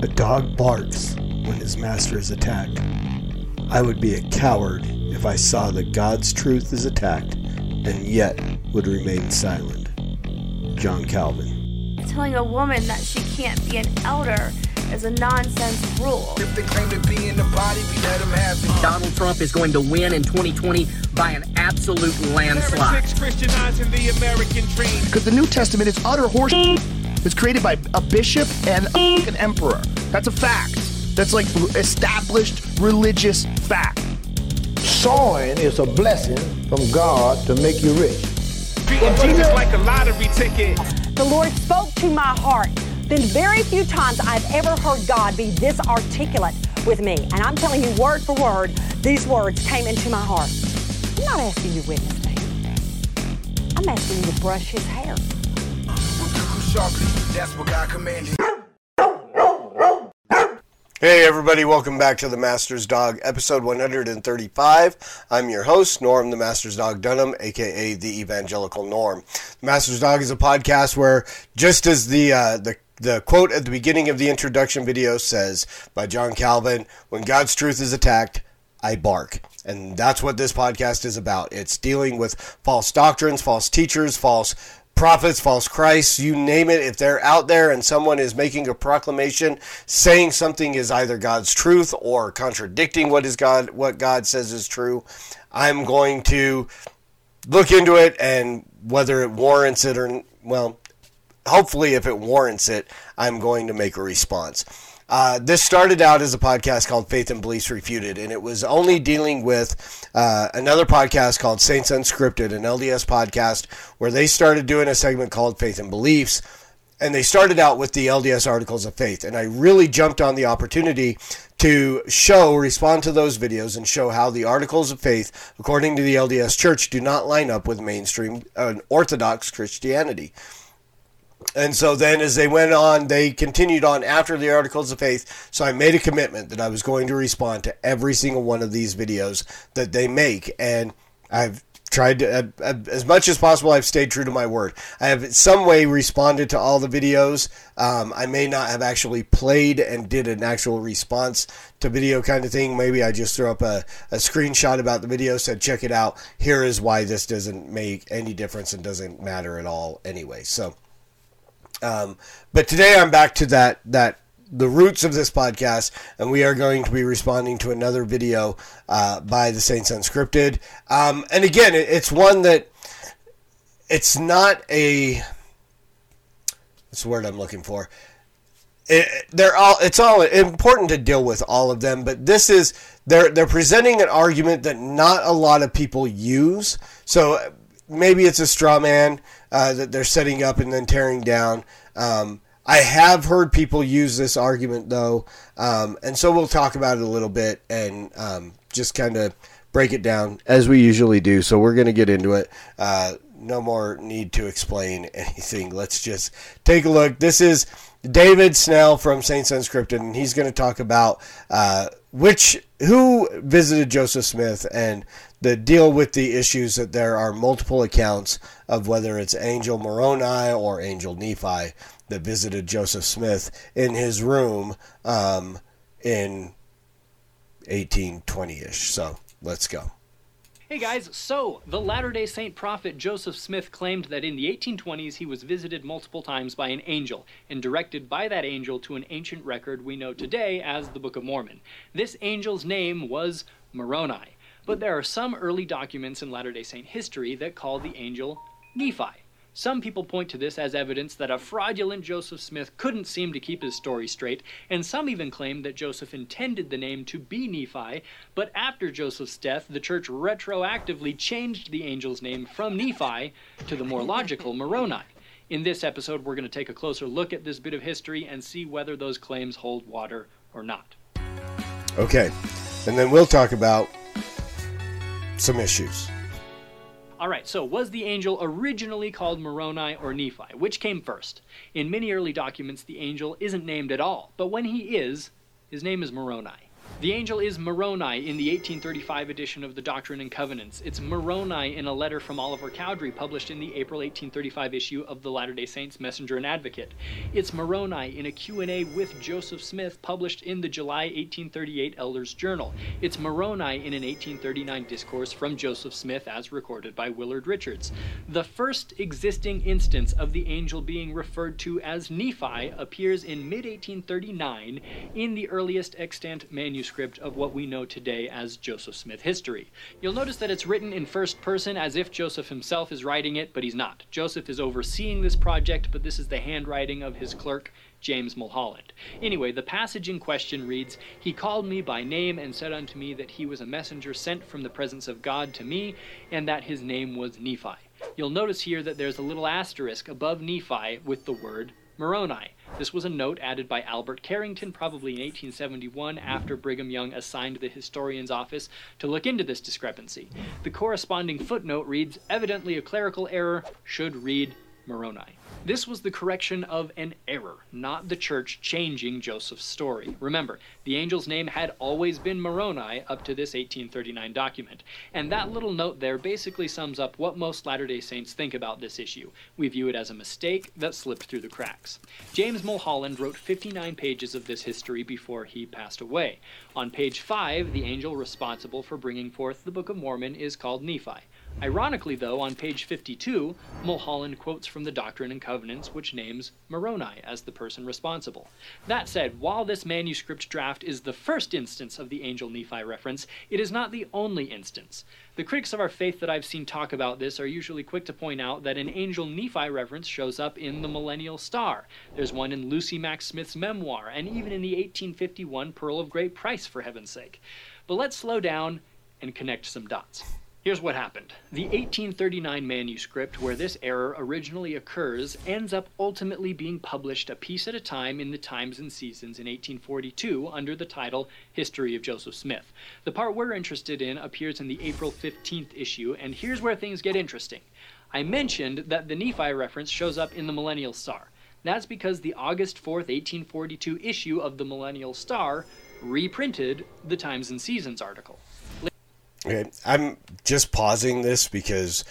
A dog barks when his master is attacked. I would be a coward if I saw that God's truth is attacked and yet would remain silent. John Calvin. Telling a woman that she can't be an elder is a nonsense rule. If they claim to be in the body, we let them have it. Donald Trump is going to win in 2020 by an absolute landslide. Christianizing the American dream. Because the New Testament is utter horse. It's created by a bishop and an emperor. That's a fact. That's like established religious fact. Sowing is a blessing from God to make you rich. Treating Jesus like a lottery ticket. The Lord spoke to my heart. Been very few times I've ever heard God be this articulate with me. And I'm telling you, word for word, these words came into my heart. I'm not asking you to witness to him. I'm asking you to brush his hair. Sharply, that's what God commanded. Hey everybody, welcome back to the Master's Dog, episode 135. I'm your host, Norm the Master's Dog Dunham, aka the Evangelical Norm. The Master's Dog is a podcast where, just as the uh, the the quote at the beginning of the introduction video says by John Calvin, when God's truth is attacked, I bark. And that's what this podcast is about. It's dealing with false doctrines, false teachers, false prophets, false Christs, you name it. If they're out there and someone is making a proclamation saying something is either God's truth or contradicting what is God what God says is true, I'm going to look into it and whether it warrants it or well, hopefully if it warrants it, I'm going to make a response. Uh, this started out as a podcast called Faith and Beliefs Refuted, and it was only dealing with uh, another podcast called Saints Unscripted, an LDS podcast, where they started doing a segment called Faith and Beliefs. And they started out with the LDS Articles of Faith. And I really jumped on the opportunity to show, respond to those videos, and show how the Articles of Faith, according to the LDS Church, do not line up with mainstream uh, Orthodox Christianity. And so then, as they went on, they continued on after the Articles of Faith. So I made a commitment that I was going to respond to every single one of these videos that they make. And I've tried to, as much as possible, I've stayed true to my word. I have in some way responded to all the videos. Um, I may not have actually played and did an actual response to video kind of thing. Maybe I just threw up a, a screenshot about the video, said, check it out. Here is why this doesn't make any difference and doesn't matter at all anyway. So. Um, but today I'm back to that that the roots of this podcast, and we are going to be responding to another video uh, by the Saints Unscripted. Um, and again, it, it's one that it's not a what's the word I'm looking for. It, they're all it's all important to deal with all of them, but this is they're they're presenting an argument that not a lot of people use. So maybe it's a straw man uh, that they're setting up and then tearing down. Um, I have heard people use this argument though, um, and so we'll talk about it a little bit and um, just kind of break it down as we usually do. So we're going to get into it. Uh, no more need to explain anything. Let's just take a look. This is David Snell from Saints Unscripted, and he's going to talk about uh, which who visited Joseph Smith and the deal with the issues that there are multiple accounts of whether it's Angel Moroni or Angel Nephi that visited Joseph Smith in his room um, in 1820 ish. So let's go. Hey guys, so the Latter day Saint prophet Joseph Smith claimed that in the 1820s he was visited multiple times by an angel and directed by that angel to an ancient record we know today as the Book of Mormon. This angel's name was Moroni, but there are some early documents in Latter day Saint history that call the angel Nephi. Some people point to this as evidence that a fraudulent Joseph Smith couldn't seem to keep his story straight, and some even claim that Joseph intended the name to be Nephi, but after Joseph's death, the church retroactively changed the angel's name from Nephi to the more logical Moroni. In this episode, we're going to take a closer look at this bit of history and see whether those claims hold water or not. Okay, and then we'll talk about some issues. All right, so was the angel originally called Moroni or Nephi? Which came first? In many early documents, the angel isn't named at all, but when he is, his name is Moroni. The angel is Moroni in the 1835 edition of the Doctrine and Covenants. It's Moroni in a letter from Oliver Cowdery published in the April 1835 issue of the Latter-day Saints Messenger and Advocate. It's Moroni in a Q&A with Joseph Smith published in the July 1838 Elders Journal. It's Moroni in an 1839 discourse from Joseph Smith as recorded by Willard Richards. The first existing instance of the angel being referred to as Nephi appears in mid-1839 in the earliest extant manuscript of what we know today as Joseph Smith history. You'll notice that it's written in first person as if Joseph himself is writing it, but he's not. Joseph is overseeing this project, but this is the handwriting of his clerk, James Mulholland. Anyway, the passage in question reads He called me by name and said unto me that he was a messenger sent from the presence of God to me, and that his name was Nephi. You'll notice here that there's a little asterisk above Nephi with the word Moroni. This was a note added by Albert Carrington probably in 1871 after Brigham Young assigned the historian's office to look into this discrepancy. The corresponding footnote reads Evidently a clerical error should read Moroni. This was the correction of an error, not the church changing Joseph's story. Remember, the angel's name had always been Moroni up to this 1839 document, and that little note there basically sums up what most Latter day Saints think about this issue. We view it as a mistake that slipped through the cracks. James Mulholland wrote 59 pages of this history before he passed away. On page 5, the angel responsible for bringing forth the Book of Mormon is called Nephi. Ironically, though, on page 52, Mulholland quotes from the Doctrine and Covenants, which names Moroni as the person responsible. That said, while this manuscript draft is the first instance of the angel Nephi reference, it is not the only instance. The critics of our faith that I've seen talk about this are usually quick to point out that an angel Nephi reference shows up in the Millennial Star. There's one in Lucy Mack Smith's memoir, and even in the 1851 Pearl of Great Price, for heaven's sake. But let's slow down and connect some dots. Here's what happened. The 1839 manuscript, where this error originally occurs, ends up ultimately being published a piece at a time in the Times and Seasons in 1842 under the title History of Joseph Smith. The part we're interested in appears in the April 15th issue, and here's where things get interesting. I mentioned that the Nephi reference shows up in the Millennial Star. That's because the August 4th, 1842 issue of the Millennial Star reprinted the Times and Seasons article. Okay, I'm just pausing this because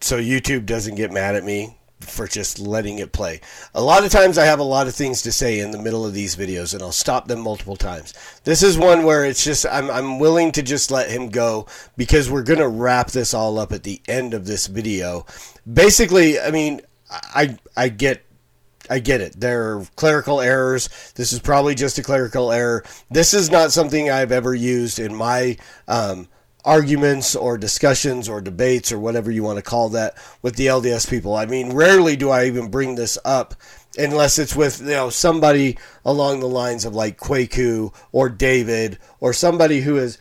so YouTube doesn't get mad at me for just letting it play. A lot of times I have a lot of things to say in the middle of these videos and I'll stop them multiple times. This is one where it's just I'm I'm willing to just let him go because we're going to wrap this all up at the end of this video. Basically, I mean, I I get I get it. There are clerical errors. This is probably just a clerical error. This is not something I've ever used in my um, arguments or discussions or debates or whatever you want to call that with the LDS people. I mean, rarely do I even bring this up unless it's with you know somebody along the lines of like Kwaku or David or somebody who is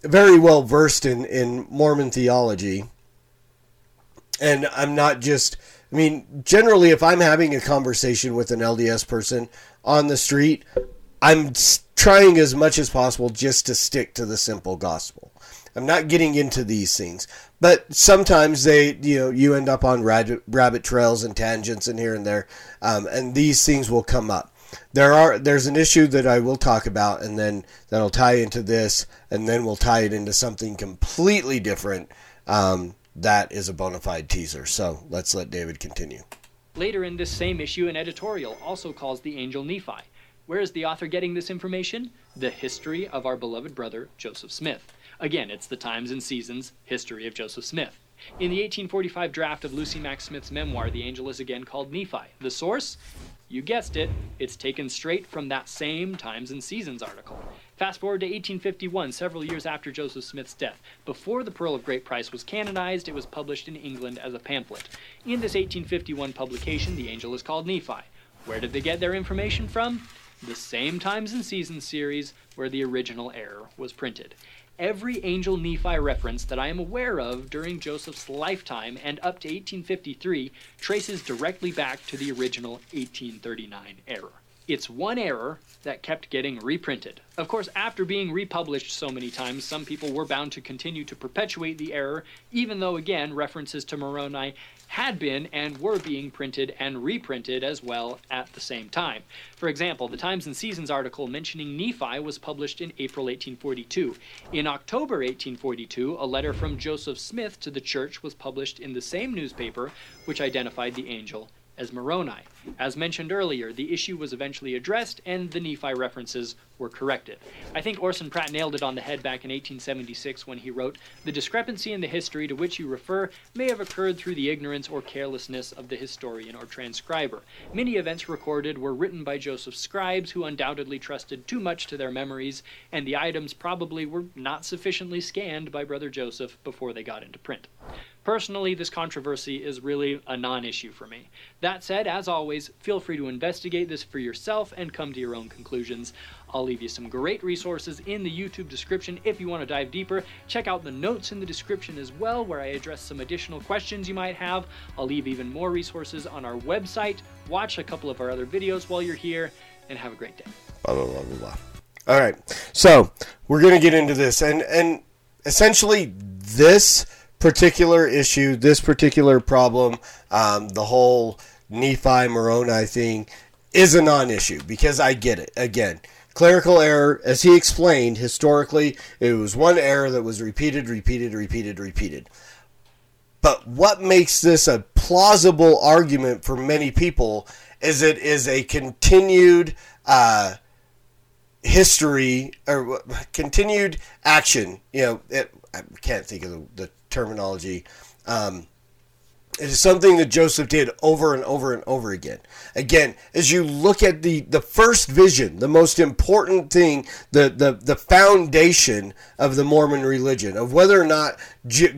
very well versed in, in Mormon theology. And I'm not just I mean, generally, if I'm having a conversation with an LDS person on the street, I'm trying as much as possible just to stick to the simple gospel. I'm not getting into these things, but sometimes they, you know, you end up on rabbit, rabbit trails and tangents and here and there, um, and these things will come up. There are there's an issue that I will talk about, and then that'll tie into this, and then we'll tie it into something completely different. Um, that is a bona fide teaser. So let's let David continue. Later in this same issue, an editorial also calls the angel Nephi. Where is the author getting this information? The history of our beloved brother, Joseph Smith. Again, it's the Times and Seasons History of Joseph Smith. In the 1845 draft of Lucy Mack Smith's memoir, the angel is again called Nephi. The source? You guessed it, it's taken straight from that same Times and Seasons article. Fast forward to 1851, several years after Joseph Smith's death. Before the Pearl of Great Price was canonized, it was published in England as a pamphlet. In this 1851 publication, the angel is called Nephi. Where did they get their information from? The same Times and Seasons series where the original error was printed. Every angel Nephi reference that I am aware of during Joseph's lifetime and up to 1853 traces directly back to the original 1839 error. It's one error that kept getting reprinted. Of course, after being republished so many times, some people were bound to continue to perpetuate the error, even though, again, references to Moroni had been and were being printed and reprinted as well at the same time. For example, the Times and Seasons article mentioning Nephi was published in April 1842. In October 1842, a letter from Joseph Smith to the church was published in the same newspaper, which identified the angel as Moroni. As mentioned earlier, the issue was eventually addressed and the Nephi references were corrected. I think Orson Pratt nailed it on the head back in 1876 when he wrote, The discrepancy in the history to which you refer may have occurred through the ignorance or carelessness of the historian or transcriber. Many events recorded were written by Joseph scribes who undoubtedly trusted too much to their memories, and the items probably were not sufficiently scanned by Brother Joseph before they got into print. Personally, this controversy is really a non issue for me. That said, as always, feel free to investigate this for yourself and come to your own conclusions. I'll leave you some great resources in the YouTube description if you want to dive deeper. Check out the notes in the description as well, where I address some additional questions you might have. I'll leave even more resources on our website. Watch a couple of our other videos while you're here, and have a great day. Blah, blah, blah, blah, blah. All right. So we're going to get into this. And, and essentially, this particular issue, this particular problem, um, the whole Nephi Moroni thing, is a non issue because I get it. Again, clerical error, as he explained, historically, it was one error that was repeated, repeated, repeated, repeated. But what makes this a plausible argument for many people is it is a continued uh, history or continued action. You know, it, I can't think of the, the terminology. Um, it is something that Joseph did over and over and over again. Again, as you look at the, the first vision, the most important thing, the, the, the foundation of the Mormon religion, of whether or not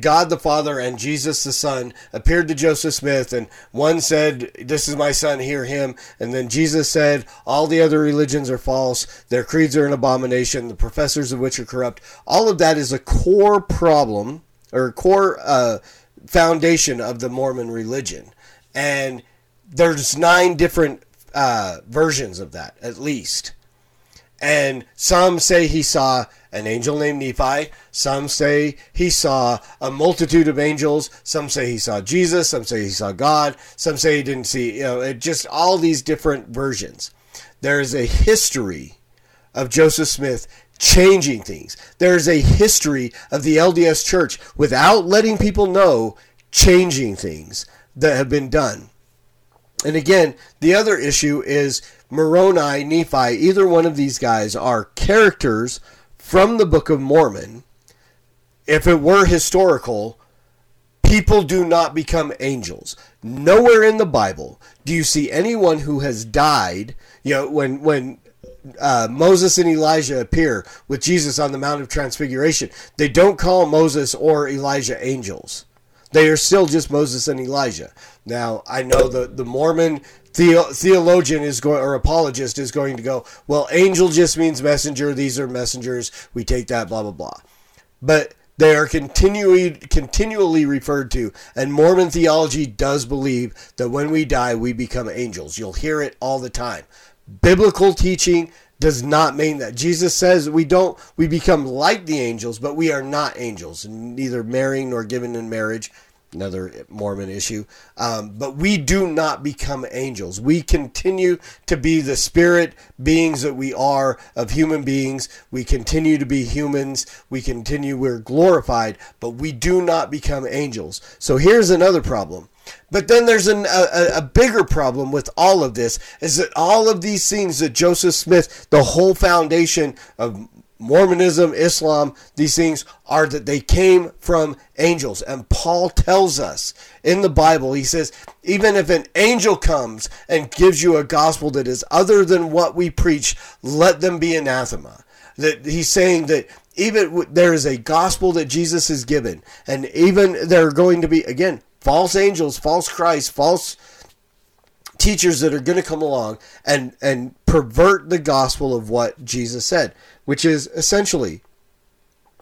God the Father and Jesus the Son appeared to Joseph Smith, and one said, This is my son, hear him. And then Jesus said, All the other religions are false, their creeds are an abomination, the professors of which are corrupt. All of that is a core problem or core uh, foundation of the Mormon religion, and there's nine different uh, versions of that at least. And some say he saw an angel named Nephi. Some say he saw a multitude of angels. Some say he saw Jesus. Some say he saw God. Some say he didn't see, you know, just all these different versions. There is a history of Joseph Smith changing things. There's a history of the LDS church without letting people know changing things that have been done. And again, the other issue is Moroni, Nephi, either one of these guys are characters from the Book of Mormon. If it were historical, people do not become angels. Nowhere in the Bible do you see anyone who has died. You know, when when uh, Moses and Elijah appear with Jesus on the Mount of Transfiguration, they don't call Moses or Elijah angels. They are still just Moses and Elijah. Now, I know the, the Mormon the, theologian is going, or apologist is going to go, well, angel just means messenger. These are messengers. We take that, blah, blah, blah. But they are continually continually referred to and mormon theology does believe that when we die we become angels you'll hear it all the time biblical teaching does not mean that. Jesus says we don't we become like the angels but we are not angels neither marrying nor given in marriage another Mormon issue. Um, but we do not become angels. We continue to be the spirit beings that we are of human beings. We continue to be humans. We continue, we're glorified, but we do not become angels. So here's another problem. But then there's an, a, a bigger problem with all of this is that all of these things that Joseph Smith, the whole foundation of Mormonism, Islam, these things are that they came from angels. And Paul tells us in the Bible, he says, even if an angel comes and gives you a gospel that is other than what we preach, let them be anathema. That he's saying that even there is a gospel that Jesus has given, and even there are going to be, again, false angels, false Christ, false teachers that are going to come along and and pervert the gospel of what Jesus said, which is essentially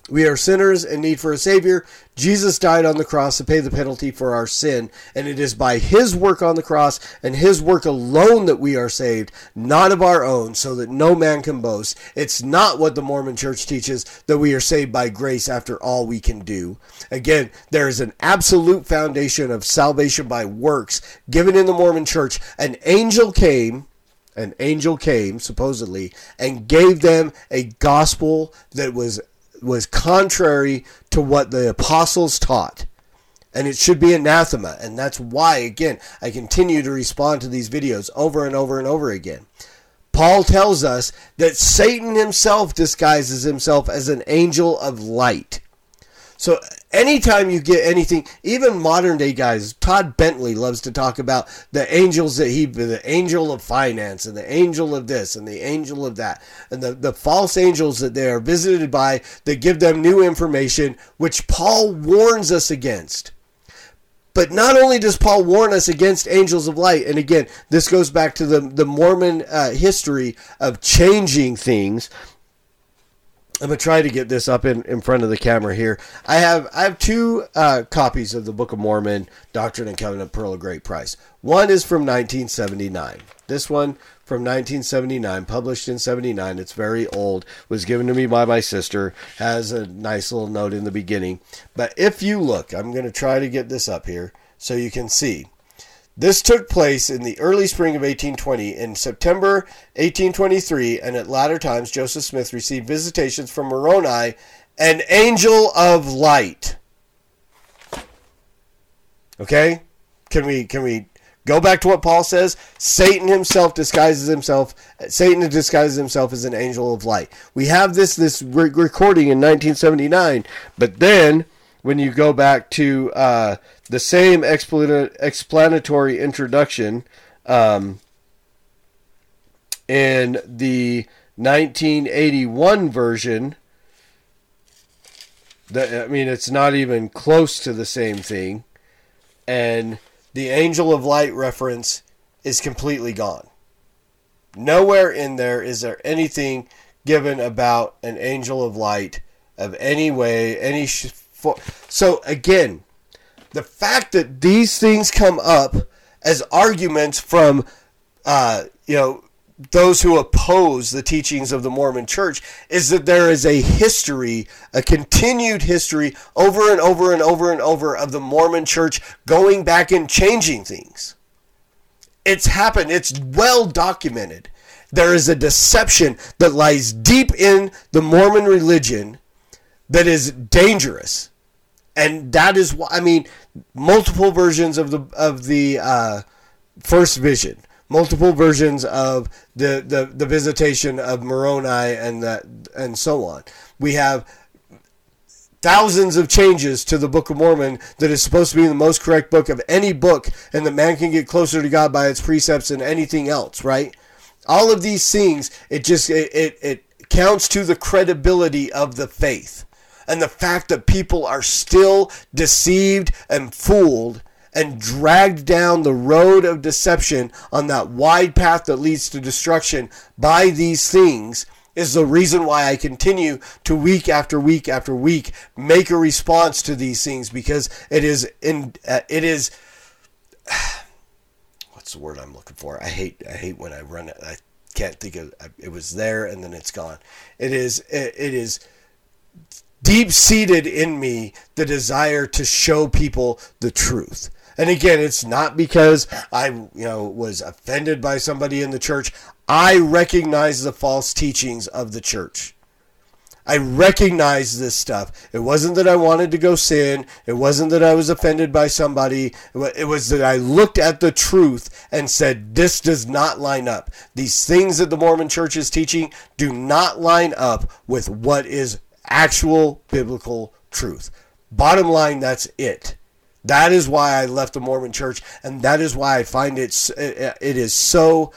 We are sinners in need for a Savior. Jesus died on the cross to pay the penalty for our sin, and it is by His work on the cross and His work alone that we are saved, not of our own, so that no man can boast. It's not what the Mormon church teaches that we are saved by grace after all we can do. Again, there is an absolute foundation of salvation by works given in the Mormon church. An angel came an angel came supposedly and gave them a gospel that was was contrary to what the apostles taught. And it should be anathema. And that's why again i continue to respond to these videos over and over and over again. Paul tells us that satan himself disguises himself as an angel of light. So anytime you get anything, even modern day guys, Todd Bentley loves to talk about the angels that he, the angel of finance and the angel of this and the angel of that and the, the false angels that they are visited by that give them new information, which Paul warns us against. But not only does Paul warn us against angels of light, and again, this goes back to the, the Mormon uh, history of changing things I'm gonna try to get this up in, in front of the camera here. I have I have two uh, copies of the Book of Mormon, Doctrine and Covenant, Pearl of Great Price. One is from 1979. This one from 1979, published in 79. It's very old. Was given to me by my sister. Has a nice little note in the beginning. But if you look, I'm gonna try to get this up here so you can see. This took place in the early spring of 1820. In September 1823, and at latter times, Joseph Smith received visitations from Moroni, an angel of light. Okay? Can we can we go back to what Paul says? Satan himself disguises himself. Satan disguises himself as an angel of light. We have this this re- recording in 1979, but then when you go back to uh, the same explanatory introduction um, in the 1981 version. I mean, it's not even close to the same thing, and the angel of light reference is completely gone. Nowhere in there is there anything given about an angel of light of any way, any. Sh- so again, the fact that these things come up as arguments from, uh, you know, those who oppose the teachings of the Mormon church is that there is a history, a continued history over and over and over and over of the Mormon church going back and changing things. It's happened, it's well documented. There is a deception that lies deep in the Mormon religion that is dangerous and that is why I mean multiple versions of the of the uh, first vision, multiple versions of the, the the visitation of Moroni and that and so on. We have thousands of changes to the Book of Mormon that is supposed to be the most correct book of any book, and that man can get closer to God by its precepts than anything else. Right? All of these things, it just it, it, it counts to the credibility of the faith and the fact that people are still deceived and fooled and dragged down the road of deception on that wide path that leads to destruction by these things is the reason why I continue to week after week after week make a response to these things because it is in uh, it is what's the word I'm looking for? I hate I hate when I run it I can't think of it was there and then it's gone. It is it, it is deep seated in me the desire to show people the truth. And again, it's not because I, you know, was offended by somebody in the church. I recognize the false teachings of the church. I recognize this stuff. It wasn't that I wanted to go sin. It wasn't that I was offended by somebody. It was that I looked at the truth and said, this does not line up. These things that the Mormon church is teaching do not line up with what is actual biblical truth. Bottom line, that's it. That is why I left the Mormon church, and that is why I find it, it is so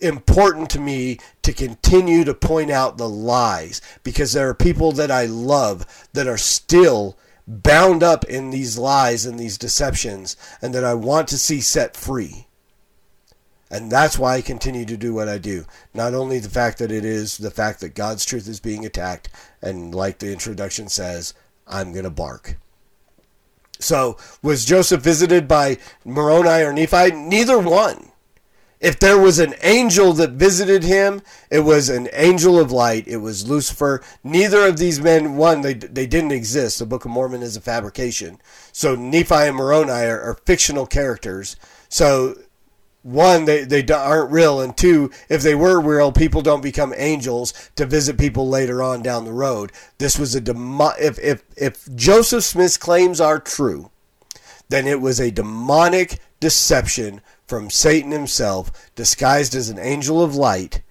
important to me to continue to point out the lies because there are people that I love that are still bound up in these lies and these deceptions and that I want to see set free. And that's why I continue to do what I do. Not only the fact that it is the fact that God's truth is being attacked, and like the introduction says, I'm going to bark. So, was Joseph visited by Moroni or Nephi? Neither one. If there was an angel that visited him, it was an angel of light. It was Lucifer. Neither of these men, one, they, they didn't exist. The Book of Mormon is a fabrication. So Nephi and Moroni are, are fictional characters. So one, they, they aren't real, and two, if they were real, people don't become angels to visit people later on down the road. This was a demo- if if if Joseph Smith's claims are true, then it was a demonic deception from Satan himself, disguised as an angel of light,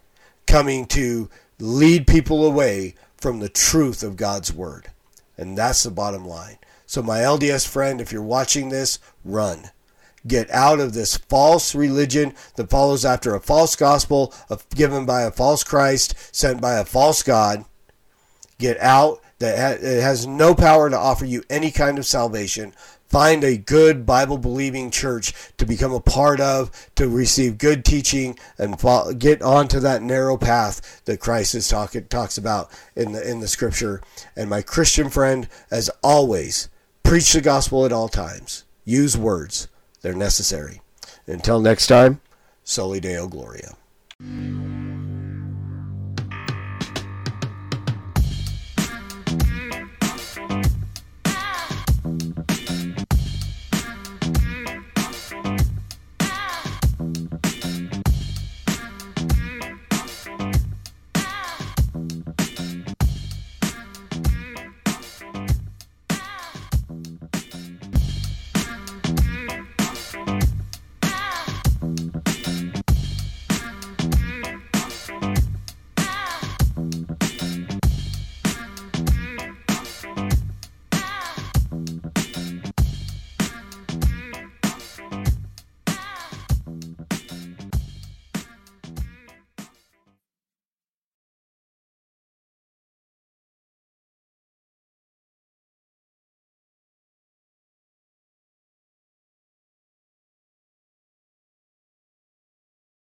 coming to lead people away from the truth of God's word. And that's the bottom line. So, my LDS friend, if you're watching this, run get out of this false religion that follows after a false gospel of, given by a false Christ sent by a false God. Get out. That it has no power to offer you any kind of salvation. Find a good Bible believing church to become a part of, to receive good teaching, and follow, get onto that narrow path that Christ is talk, talks about in the in the Scripture. And my Christian friend, as always, preach the gospel at all times. Use words. They're necessary. Until next time, Soli Deo Gloria.